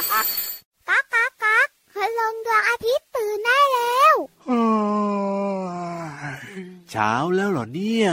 ก๊ากก๊ากก๊ากคืลงดวงอาทิตย์ตื่นได้แล้วเช้าแล้วเหรอเนี่ย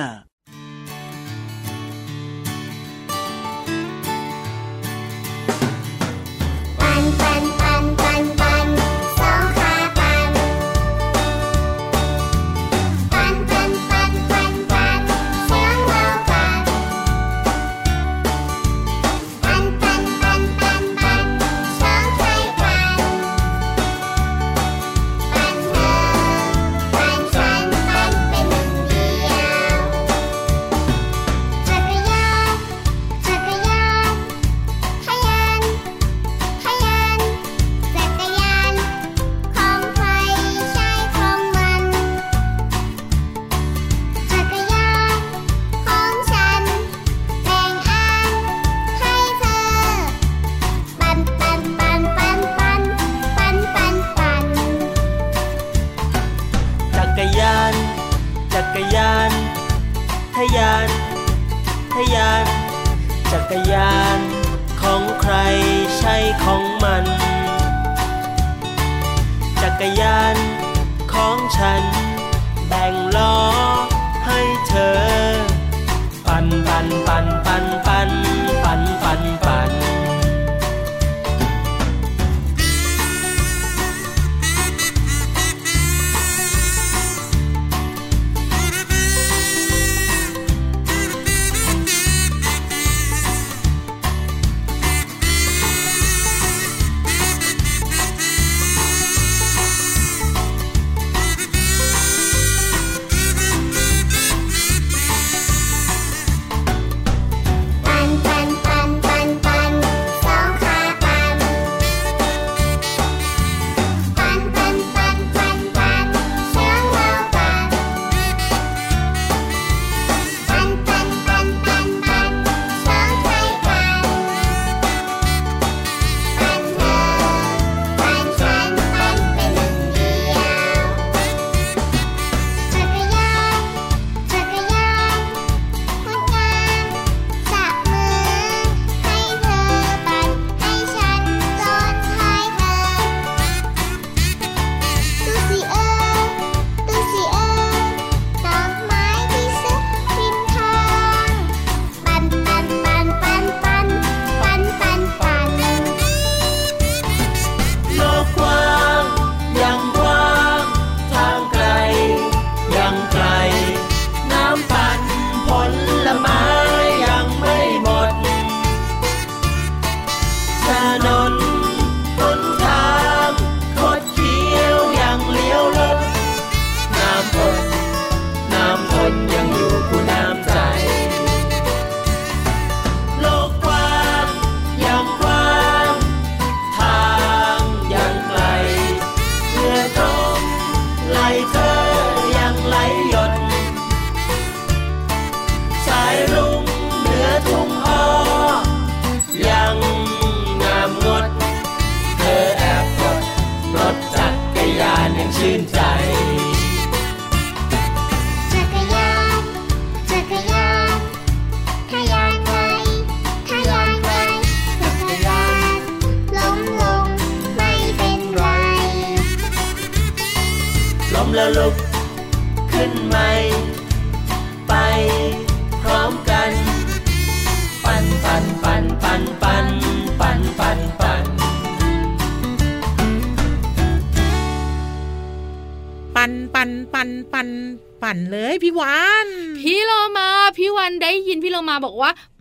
didn't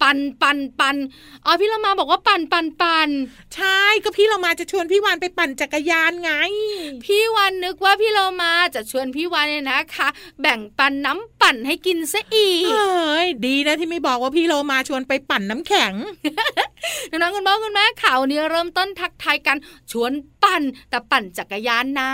ปันปันปันอ๋อพี่เรามาบอกว่าปั่นปั่นปั่นใช่ก็พี่เรามาจะชวนพี่วานไปปั่นจักรยานไง พี่วันนึกว่าพี่เรามาจะชวนพี่วานเนี่ยนะคะ แบ่งปันน้ำปั่นให้กินซะอีกเฮ้ยดีนะที่ไม่บอกว่าพี่เรามาชวนไปปั่นน้ำแข็งน้องคุณพ่อคุณแม่ข่าวนี้เริ่มต้นทักทายกันชวนปั่นแต่ปั่นจักรยานนะ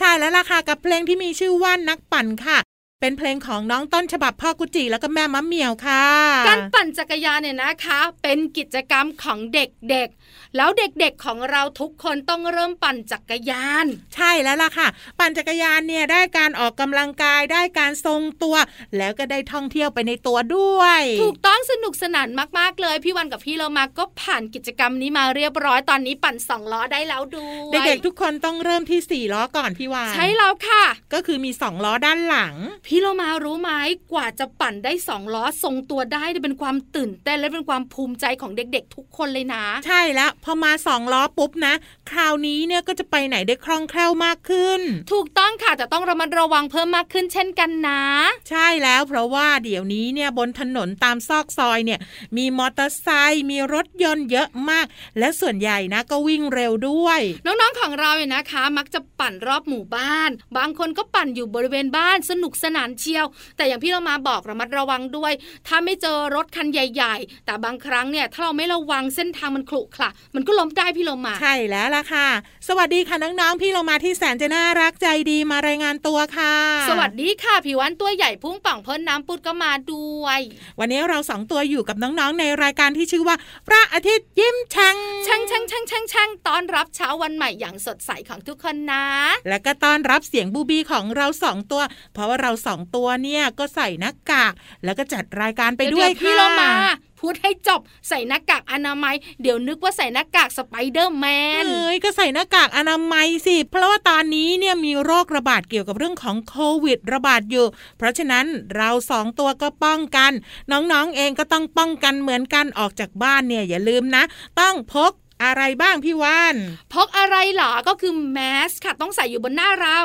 ใช่แล้วล่ะค่ะกับเพลงที่มีชื่อว่านักปั่นค่ะ เป็นเพลงของน้องต้นฉบับพ่อกุจิแล้วก็แม่มะเหมียวค่ะ การปั่นจักรยานเนี่ยนะคะ เป็นกิจกรรมของเด็กๆ แล้วเด็กๆของเราทุกคนต้องเริ่มปั่นจักรยาน ใช่แล้วล่ะค่ะ ปั่นจักรยานเนี่ยได้การออกกำลังกายได้การทรงตัว แล้วก็ได้ท่องเที่ยวไปในตัวด้วย ถูกต้องสนุกสนานมากๆเลย พี่วันกับพี่เรามาก็ผ่านกิจกรรมนี้มาเรียบร้อยตอนนี้ปั่นสองล้อได้แล้วด้วยเด็กๆทุกคนต้องเริ่มที่สี่ล้อก่อนพี่วานใช่แล้วค่ะ ก็คือมีสองล้อด้านหลัง พี่เรามารู้ไหมกว่าจะปั่นได้สองล้อทรงตัวได้เนี่ยเป็นความตื่นเต้นและเป็นความภูมิใจของเด็กๆ ทุกคนเลยนะ ใช่แล้วพอมาสองล้อปุ๊บนะ คราวนี้เนี่ยก็จะไปไหนได้คล่องแคล่วมากขึ้น ถูกต้องค่ะแต่ต้องระมัดระวังเพิ่มมากขึ้นเช่นกันนะ ใช่แล้วเพราะว่าเดี๋ยวนี้เนี่ยบนถนนตามซอกซอยเนี่ย มีมอเตอร์ไซค์มีรถยนต์เยอะมาก และส่วนใหญ่นะก็วิ่งเร็วด้วย น้องๆของเราเนี่ยนะคะ มักจะปั่นรอบหมู่บ้าน บางคนก็ปั่นอยู่บริเวณบ้านสนุกสนานเชียว แต่อย่างพี่เรามาบอกระมัดระวังด้วย ถ้าไม่เจอรถคันใหญ่ ๆ แต่บางครั้งเนี่ยถ้าเราไม่ระวังเส้นทางมันขรุขระมันก็ล้มได้พี่เรามาใช่แล้วล่ะค่ะ สวัสดีค่ะน้องๆพี่เรามาที่แสนจะน่ารักใจดีมารายงานตัวค่ะ สวัสดีค่ะผิววันตัวใหญ่พุ่งป่องพ้นน้ำปุดก็มาด้วย วันนี้เราสองตัวอยู่กับน้องๆในรายการที่ชื่อว่า พระอาทิตย์ยิ้มช่างช่างช่างช่างช่างช่างต้อนรับเช้าวันใหม่อย่างสดใสของทุกคนนะ และก็ต้อนรับเสียงบูบีของเราสองตัว เพราะว่าเราสองตัวเนี่ยก็ใส่หน้ากากแล้วก็จัดรายการไปด้วยเๆพี่ค่ะเรามา พูดให้จบใส่หน้ากากอนามัย เดี๋ยวนึกว่าใส่หน้ากากสไปเดอร์แมนเอ้ยก็ใส่หน้ากากอนามัยสิ เพราะว่าตอนนี้เนี่ยมีโรคระบาดเกี่ยวกับเรื่องของโควิดระบาดอยู่ เพราะฉะนั้นเราสองตัวก็ป้องกัน น้องๆเองก็ต้องป้องกันเหมือนกันออกจากบ้านเนี่ยอย่าลืมนะ ต้องพกอะไรบ้างพี่วานพกอะไรเหรอก็คือแมสค่ะ ต้องใส่อยู่บนหน้าเรา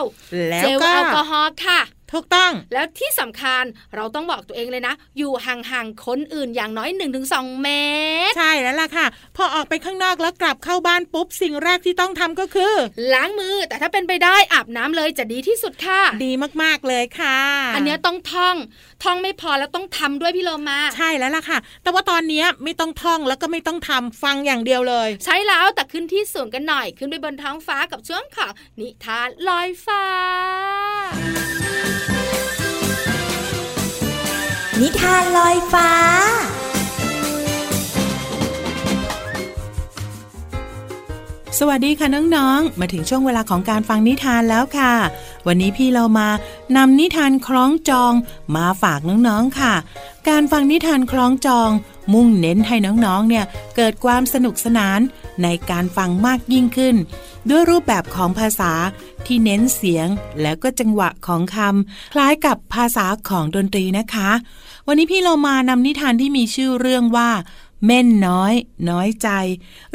แล้เจวลก็แอลกอฮอล์ค่ะ ถูกต้องแล้วที่สำคัญเราต้องบอกตัวเองเลยนะ อยู่ห่างๆคนอื่นอย่างน้อย 1-2 เมตร ใช่แล้วล่ะค่ะ พอออกไปข้างนอกแล้วกลับเข้าบ้านปุ๊บ สิ่งแรกที่ต้องทำก็คือ ล้างมือแต่ถ้าเป็นไปได้อาบน้ำเลยจะดีที่สุดค่ะ ดีมากๆเลยค่ะ อันเนี้ยต้องท่อง ท่องไม่พอแล้วต้องทำด้วยพี่โลมาใช่แล้วล่ะค่ะ แต่ว่าตอนเนี้ยไม่ต้องท่องแล้วก็ไม่ต้องทำฟังอย่างเดียวเลย ใช้แล้วแต่ขึ้นที่สูงกันหน่อยขึ้นไปบนท้องฟ้ากับช่วงของนิทานลอยฟ้า นิทานลอยฟ้า สวัสดีค่ะน้องๆ มาถึงช่วงเวลาของการฟังนิทานแล้วค่ะ วันนี้พี่เรามานำนิทานคล้องจองมาฝากน้องๆค่ะ การฟังนิทานคล้องจอง มุ่งเน้นให้น้องๆ เนี่ยเกิดความสนุกสนานในการฟังมากยิ่งขึ้น ด้วยรูปแบบของภาษาที่เน้นเสียงแล้วก็จังหวะของคำคล้ายกับภาษาของดนตรีนะคะ วันนี้พี่เรามานำนิทานที่มีชื่อเรื่องว่า เม่นน้อย น้อยใจ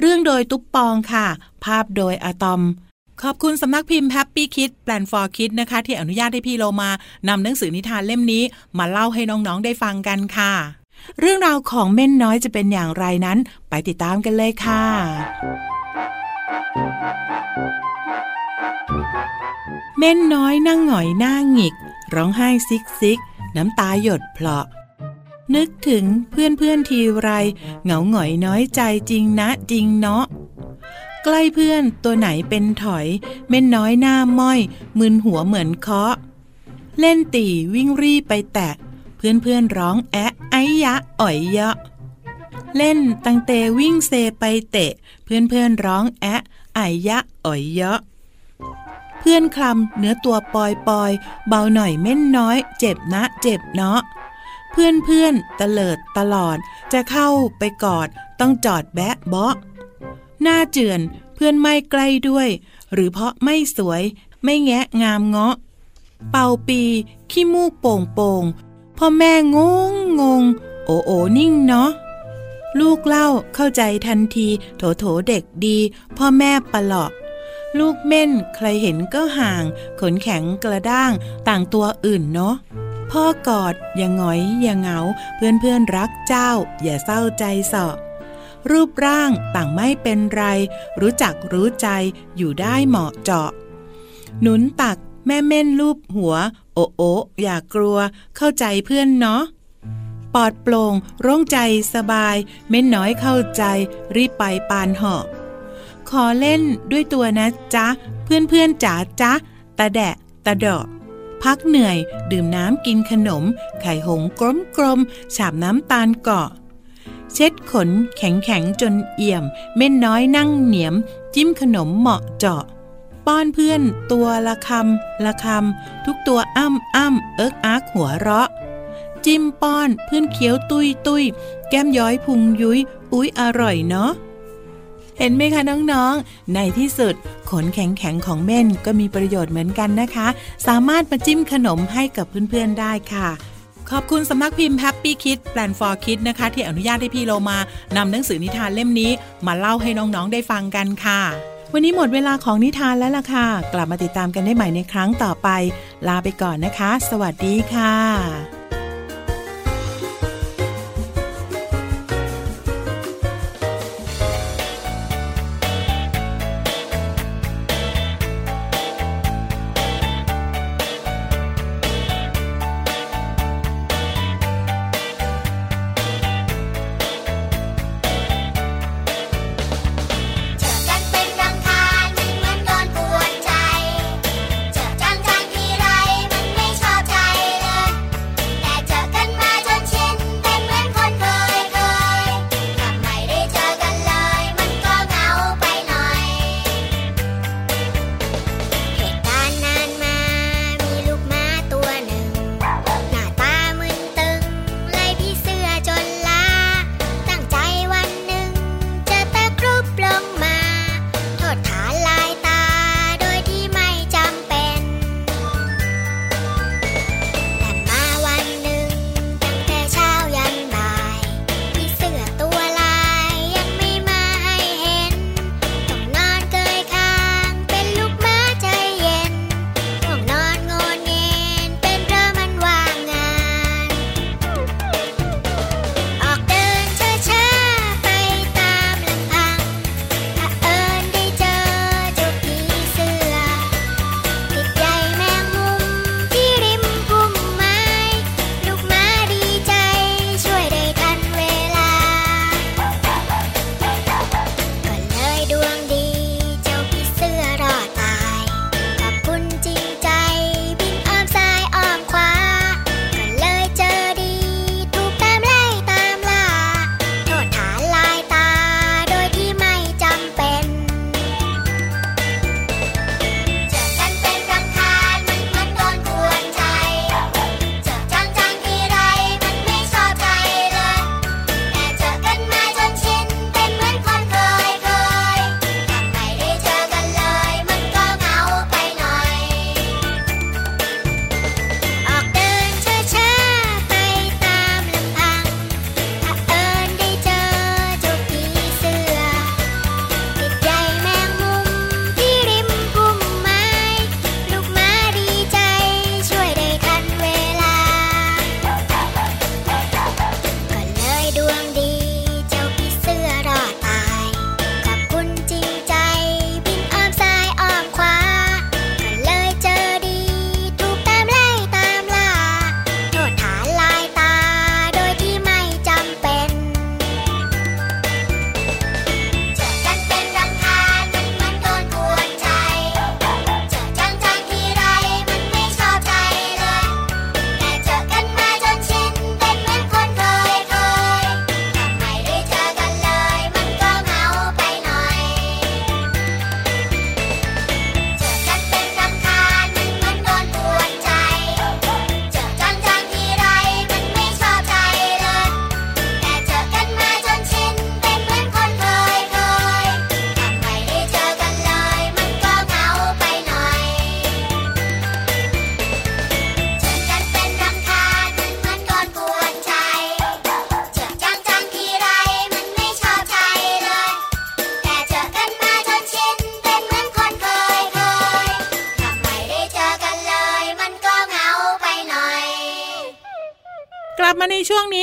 เรื่องโดยตุ๊ปปองค่ะ ภาพโดยอะตอม ขอบคุณสำนักพิมพ์ Happy Kid Plan for Kids นะคะ ที่อนุญาตให้พี่โลมานำหนังสือนิทานเล่มนี้ มาเล่าให้น้องๆได้ฟังกันค่ะ เรื่องราวของเม่นน้อยจะเป็นอย่างไรนั้น ไปติดตามกันเลยค่ะเม่นน้อยนั่งหงอยหน้าหงิก ร้องไห้ซิกซิก น้ำตาหยดเพลาะ นึกถึงเพื่อนเพื่อนทีไร เหงาหงอยน้อยใจจริงนะจริงเนาะใกล้เพื่อนตัวไหนเป็นถอย เม่นน้อยหน้าม้อย มึนหัวเหมือนเคาะ เล่นตีวิ่งรีไปแตะ เพื่อนเพื่อนร้องแอะไอยะอ่อยยะ เล่นตังเตวิ่งเซไปเตะ เพื่อนเพื่อนร้องแอะไอยะอ่อยยะเพื่อนคลำเนื้อตัวปอยปอย เบาหน่อยเม่นน้อย เจ็บนะ เจ็บเนาะ เพื่อนเพื่อนตะเลิดตลอด จะเข้าไปกอด ต้องจอดแบะเบาะหน้าเจือนเพื่อนไม่ใกล้ด้วย หรือเพราะไม่สวยไม่แงะงามเงาะ เป่าปีขี้มูกโป่งโป่งพ่อแม่งงงง โอโอนิ่งเนาะลูกเล่าเข้าใจทันที โถโถเด็กดี พ่อแม่ปะหลอกลูกเม่นใครเห็นก็ห่าง ขนแข็งกระด้างต่างตัวอื่นเนาะ พ่อกอด อย่างหงอย อย่างเหงา เพื่อนเพื่อนๆรักเจ้า อย่าเศร้าใจเสอบรูปร่างต่างไม่เป็นไร รู้จักรู้ใจอยู่ได้เหมาะเจาะ หนุนตักแม่เม่นรูปหัว โอโออย่ากลัว เข้าใจเพื่อนเนาะปลอดโปร่งร่งใจสบาย เม่นน้อยเข้าใจ รีบไปปานเหาะขอเล่นด้วยตัวนะจ๊ะ เพื่อนเพื่อนๆจ๋าจ๊ะตาแดะตาเดาะ พักเหนื่อย ดื่มน้ำกินขนม ไข่หงกลมกลมฉาบน้ำตาลเกาะ เช็ดขนแข็งแข็งจนเอี่ยม เม่นน้อยนั่งเหนียม จิ้มขนมเหมาะเจาะ ป้อนเพื่อนตัวละคำละคำทุกตัวอ้ำอ้ำเอิกอักหัวเราะ จิ้มป้อนเพื่อนเคี้ยวตุยตุยแก้มย้อยพุงยุย้ยอุ๊ยอร่อยเนาะ เห็นไหมคะน้องๆ ในที่สุด ขนแข็งๆของเม่นก็มีประโยชน์เหมือนกันนะคะ สามารถมาจิ้มขนมให้กับเพื่อนๆได้ค่ะขอบคุณสำนักพิมพ์ Happy Kids Plan for Kids นะคะ ที่อนุญาตให้พี่โลมานำหนังสือนิทานเล่มนี้ มาเล่าให้น้องๆได้ฟังกันค่ะ วันนี้หมดเวลาของนิทานแล้วล่ะค่ะ กลับมาติดตามกันได้ใหม่ในครั้งต่อไป ลาไปก่อนนะคะ สวัสดีค่ะ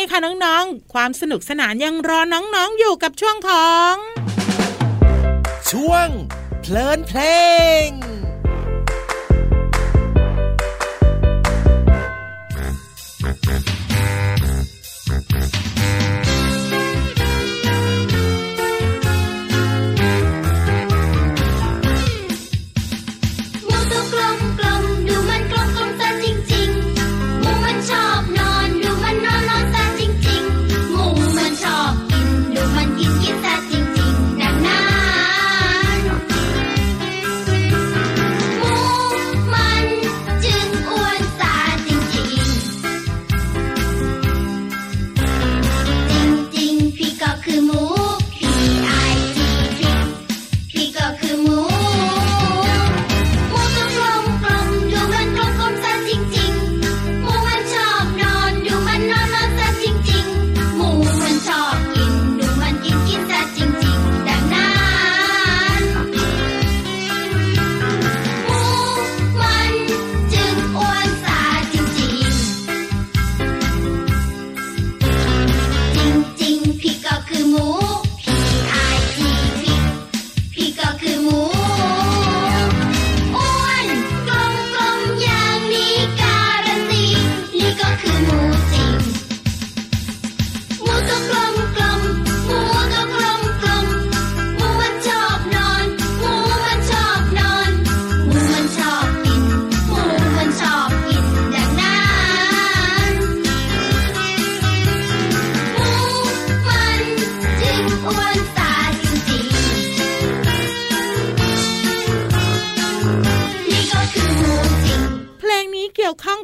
ค่ะน้องๆ ความสนุกสนานยังรอน้องๆอยู่กับช่วงของ ช่วงเพลินเพลง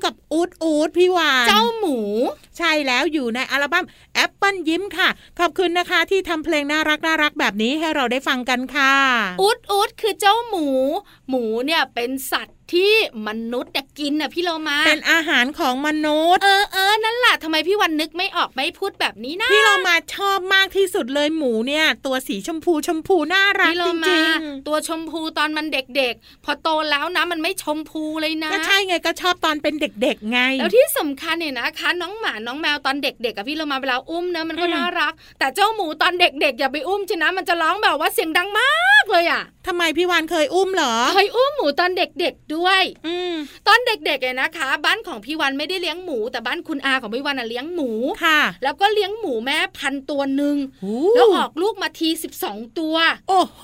กับอูดอูดพี่วาฬเจ้าหมู ใช่แล้วอยู่ในอัลบั้มแอปเปิลยิ้มค่ะ ขอบคุณนะคะที่ทำเพลงน่ารักน่ารักแบบนี้ให้เราได้ฟังกันค่ะอุดอุดคือเจ้าหมู หมูเนี่ยเป็นสัตว์ ที่มนุษย์น่ะกินน่ะพี่โลมาเป็นอาหารของมนุษย์ เออเออนั่นแหละทำไมพี่วาฬนึกไม่ออกไม่พูดแบบนี้นะพี่โลมาชอบมากที่สุดเลยหมูเนี่ย ตัวสีชมพูชมพูน่ารักพี่โลจมาริงตัวชมพูตอนมันเด็กๆ พอโตแล้วนะมันไม่ชมพูเลยนะๆก็ใช่ไงก็ชอบตอนเป็นเด็กๆไง แล้วที่สำคัญเนี่ยนะคะ น้องหมาน้องแมวตอนเด็กๆกับพี่โลมาเวลาอุ้มนะมันก็อืมน่ารัก แต่เจ้าหมูตอนเด็กๆอย่าไปอุ้มชนะมันจะร้องแบบว่าเสียงดังมากเลยอะทำไมพี่วานเคยอุ้มเหรอเคยอุ้มหมูตอนเด็กๆด้วยอืมตอนเด็กๆเนี่ยนะคะ บ้านของพี่วันไม่ได้เลี้ยงหมู แต่บ้านคุณอาของพี่วันน่ะเลี้ยงหมูค่ะ แล้วก็เลี้ยงหมูแม่พันตัวหนึ่งหูแล้วออกลูกมาทีสิบสองตัว โอ้โห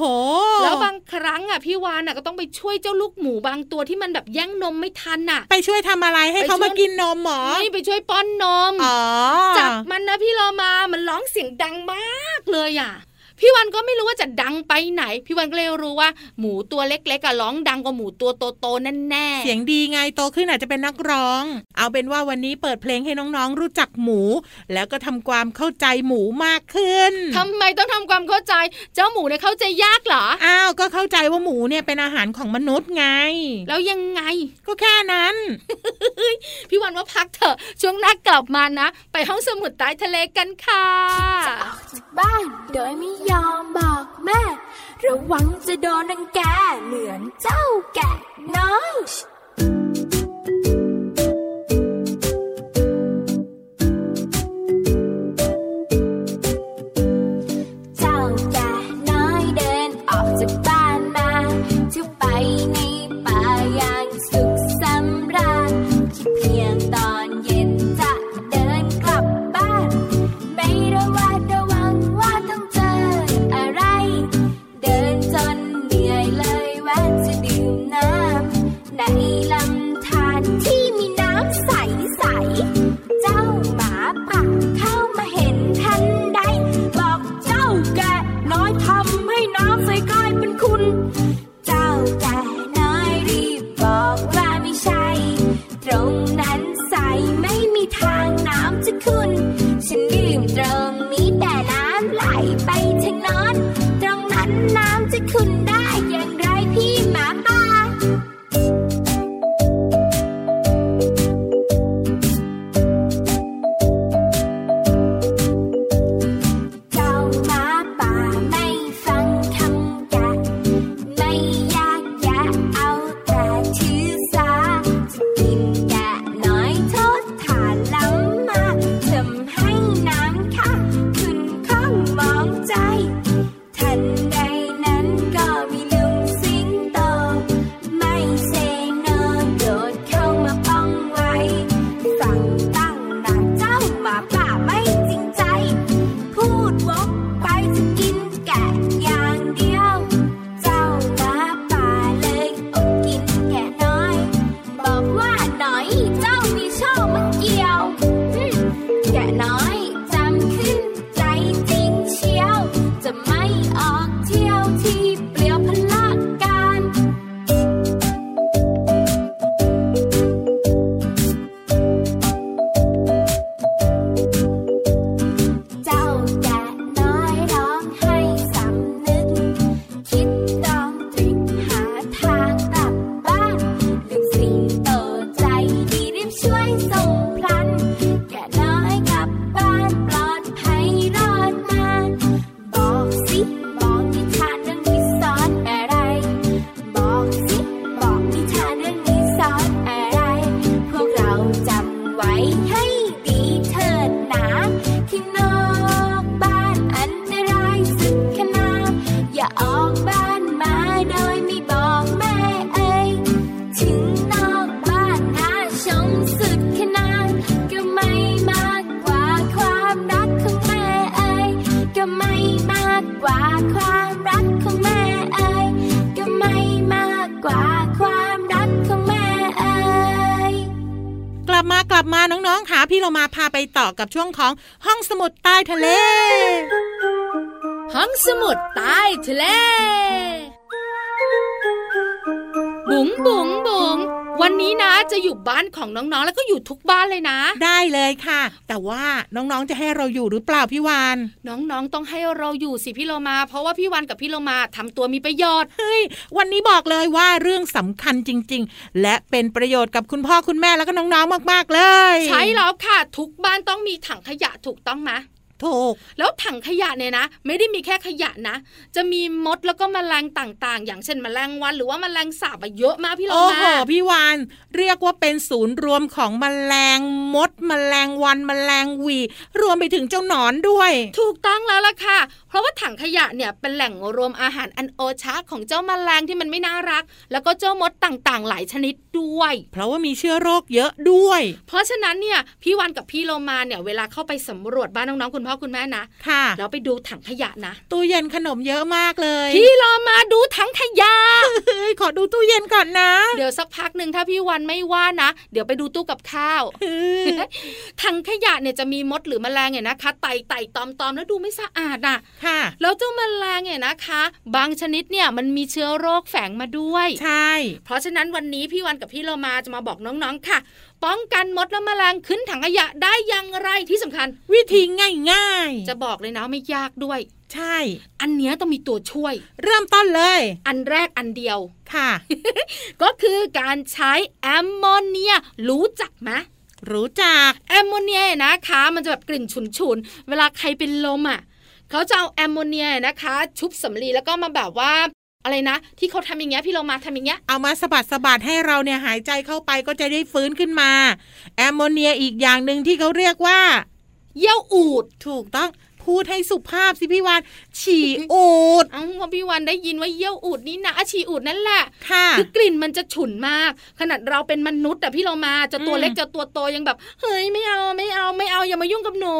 แล้วบางครั้งอะพี่วานอะก็ต้องไปช่วยเจ้าลูกหมูบางตัวที่มันแบบแย่งนมไม่ทันอะ ไปช่วยทำอะไรให้ไปเขาช่วยมากินนมหมอนี่ไปช่วยป้อนนมอ๋อจับมันนะพี่เรามามันร้องเสียงดังมากเลยอะ พี่วันก็ไม่รู้ว่าจะดังไปไหน พี่วันก็เลยรู้ว่า หมูตัวเล็กๆอะร้องดังกว่าหมูตัวโตๆแน่ๆเสียงดีไงโตขึ้นอาจจะเป็นนักร้อง เอาเป็นว่าวันนี้เปิดเพลงให้น้องๆ รู้จักหมู แล้วก็ทำความเข้าใจหมูมากขึ้นทำไมต้องทำความเข้าใจ เจ้าหมูเนี่ยเข้าใจยากเหรออ้าวก็เข้าใจว่าหมูเนี่ยเป็นอาหารของมนุษย์ไง แล้วยังไง ก็แค่นั้น พี่วันว่าพักเถอะช่วงหน้ากลับมานะ ไปห้องสมุดใต้ทะเลกันค่ะจะออกจากบ้านโดยไม่ยอมบอกแม่ ระวังจะโดนนังแกเหมือนเจ้าแกะน้อยำไต่อกับช่วงของห้องสมุดใต้ทะเล ห้องสมุดใต้ทะเล บุ๋งบุ๋งบุ๋ง วันนี้นะจะอยู่บ้านของน้องๆ แล้วก็อยู่ทุกบ้านเลยนะ ได้เลยค่ะ แต่ว่าน้องๆจะให้เราอยู่หรือเปล่าพี่วานน้องๆต้องให้เราอยู่สิพี่โลมา เพราะว่าพี่วันกับพี่โลมาทำตัวมีประโยชน์เฮ้ยวันนี้บอกเลยว่าเรื่องสำคัญจริง ๆ และเป็นประโยชน์กับคุณพ่อคุณแม่แล้วก็น้องๆมาก ๆเลย ใช่แล้วค่ะ ทุกบ้านต้องมีถังขยะถูกต้องไหม ถูก แล้วถังขยะเนี่ยนะ ไม่ได้มีแค่ขยะนะ จะมีมดแล้วก็แมลงต่างๆ อย่างเช่นแมลงวัน หรือว่าแมลงสาบอะเยอะมากพี่โลโอ้มาโหพี่วานเรียกว่าเป็นศูนย์รวมของแมลงมดแมลงวันแมลงหวี รวมไปถึงเจ้าหนอนด้วย ถูกต้องแล้วล่ะค่ะ เพราะว่าถังขยะเนี่ยเป็นแหล่งรวมอาหารอันโอชะของเจ้าแมลงที่มันไม่น่ารัก แล้วก็เจ้ามดต่างๆ หลายชนิดด้วย เพราะว่ามีเชื้อโรคเยอะด้วย เพราะฉะนั้นเนี่ยพี่วันกับพี่โลมาเนี่ยเวลาเข้าไปสำรวจบ้านน้องๆคุณพ่อคุณแม่นะค่ะแล้วไปดูถังขยะนะตู้เย็นขนมเยอะมากเลย พี่โลมาดูถังขยะเฮ้ยขอดูตู้เย็นก่อนนะ เดี๋ยวสักพักหนึ่งถ้าพี่วันไม่ว่านะ เดี๋ยวไปดูตู้กับข้าวเฮ้ยถังขยะเนี่ยจะมีมดหรือแมลงเนี่ยนะคะไต่ไต่ตอมตอมแล้วดูไม่สะอาดอะค่ะ แล้วเจ้าแมลงเนี่ยนะคะ บางชนิดเนี่ยมันมีเชื้อโรคแฝงมาด้วย ใช่ เพราะฉะนั้นวันนี้พี่วันกับพี่เรามาจะมาบอกน้องๆค่ะ ป้องกันมดและแมลงขึ้นถังขยะได้อย่างไรที่สำคัญ วิธีง่ายจะบอกเลยนะไม่ยากด้วยๆใช่ อันเนี้ยต้องมีตัวช่วย เริ่มต้นเลย อันแรกอันเดียวค่ะ ก็คือการใช้แอมโมเนียรู้จักไหมรู้จักแอมโมเนียนะคะ มันจะแบบกลิ่นฉุนๆเวลาใครเป็นลมอะเขาจะเอาแอมโมเนียนะคะ ชุบสำลีแล้วก็มาแบบว่า อะไรนะ ที่เขาทำอย่างเงี้ยพี่เรามาทำอย่างเงี้ยเอามาสะบัดสะบัดให้เราเนี่ยหายใจเข้าไปก็จะได้ฟื้นขึ้นมาแอมโมเนียอีกอย่างหนึ่งที่เขาเรียกว่า เยี่ยวอูดถูกต้องพูดให้สุภาพสิพี่วานฉี่อูดเอ้าว่าพี่วันได้ยินว่าเยี่ยวอูดนี่นะอาชีอูดนั่นแหละค่ะคือกลิ่นมันจะฉุนมาก ขนาดเราเป็นมนุษย์แต่พี่เรามาจะตัวอืมเล็กจะตัวโตยังแบบ เฮ้ยไม่เอาไม่เอาไม่เอาอย่ามายุ่งกับหนู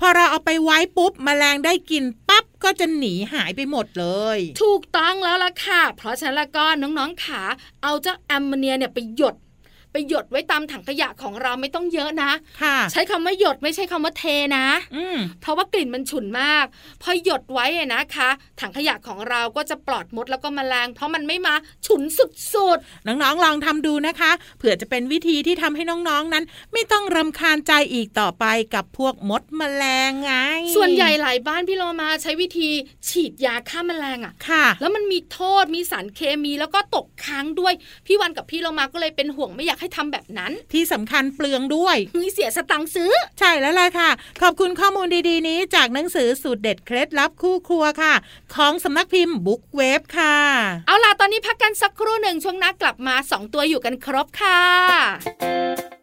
พอเราเอาไปไว้ปุ๊บแมลงได้กลินปั๊บ ก็จะหนีหายไปหมดเลย ถูกต้องแล้วล่ะค่ะ เพราะฉะนั้นแล้วก็น้องๆขาเอาเจ้าแอมโมเนียเนี่ยไปหยด ไปหยดไว้ตามถังขยะของเราไม่ต้องเยอะนะค่ะใช้คำว่าหยดไม่ใช่คำว่าเทนะอืมเพราะว่ากลิ่นมันฉุนมาก พอหยดไว้อะนะคะ ถังขยะของเราก็จะปลอดมดแล้วก็แมลง เพราะมันไม่มาฉุนสุดน้องๆลองทำดูนะคะเผื่อจะเป็นวิธีที่ทำให้น้องๆนั้น ไม่ต้องรำคาญใจอีกต่อไปกับพวกมดแมลงไงๆส่วนใหญ่หลายบ้านพี่โลมาใช้วิธีฉีดยาฆ่าแมลงอะค่ะ แล้วมันมีโทษมีสารเคมีแล้วก็ตกค้างด้วย พี่วันกับพี่โลมาก็เลยเป็นห่วงไม่อยากให้ทำแบบนั้น ที่สำคัญเปลืองด้วยเฮ้ยเสียสตังค์ซื้อ ใช่แล้วล่ะค่ะ ขอบคุณข้อมูลดีๆ นี้จากหนังสือสูตรเด็ดเคล็ดลับคู่ครัวค่ะ ของสำนักพิมพ์บุ๊กเวฟค่ะ เอาล่ะตอนนี้พักกันสักครู่หนึ่งช่วงหน้ากลับมาสองตัวอยู่กันครบค่ะ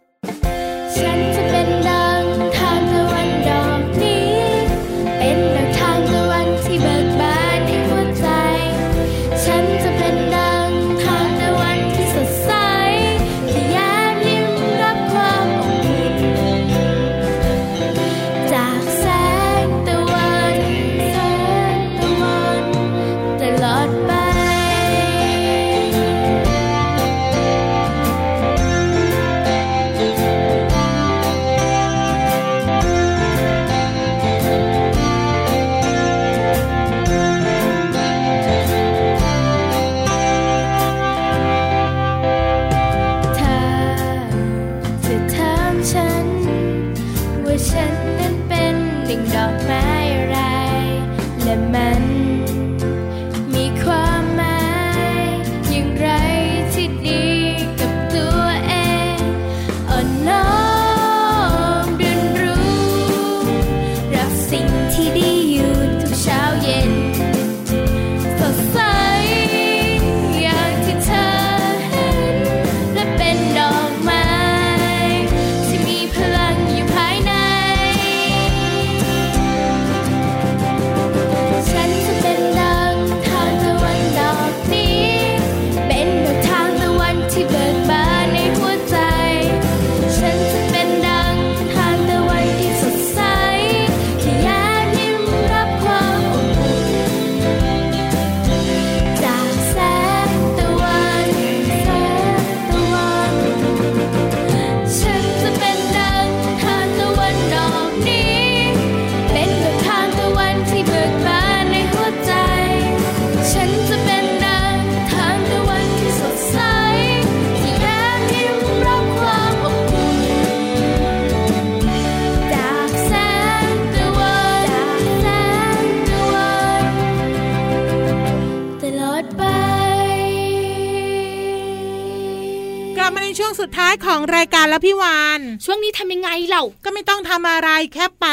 แล้วพี่วาน ช่วงนี้ทำยังไงเราก็ไม่ต้องทำอะไรแค่ไป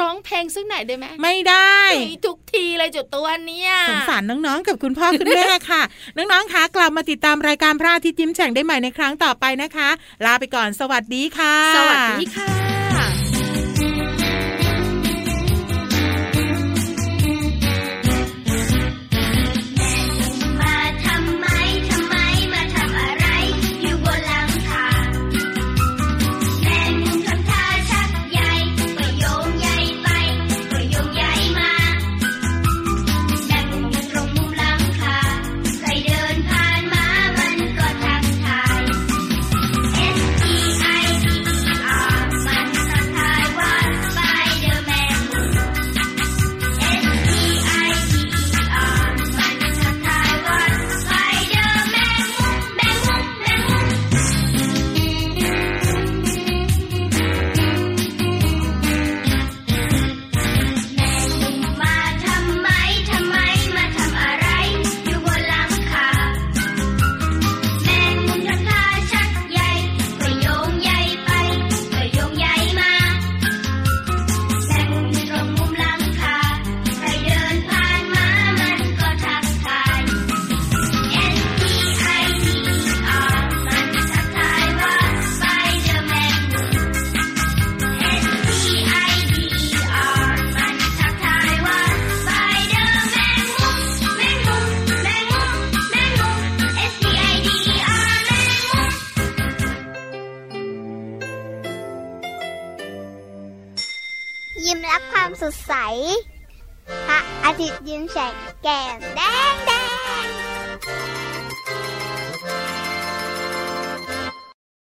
ร้องเพลงซึ่งไหนได้ไหมไม่ได้ทุกทีเลยจุดตัวเนี้ยสงสารน้องๆกับคุณพ่อคุณแม่ค่ะ น้องๆคะกลับมาติดตามรายการพระอาทิตย์ยิ้มแฉ่งได้ใหม่ในครั้งต่อไปนะคะ ลาไปก่อนสวัสดีค่ะ สวัสดีค่ะ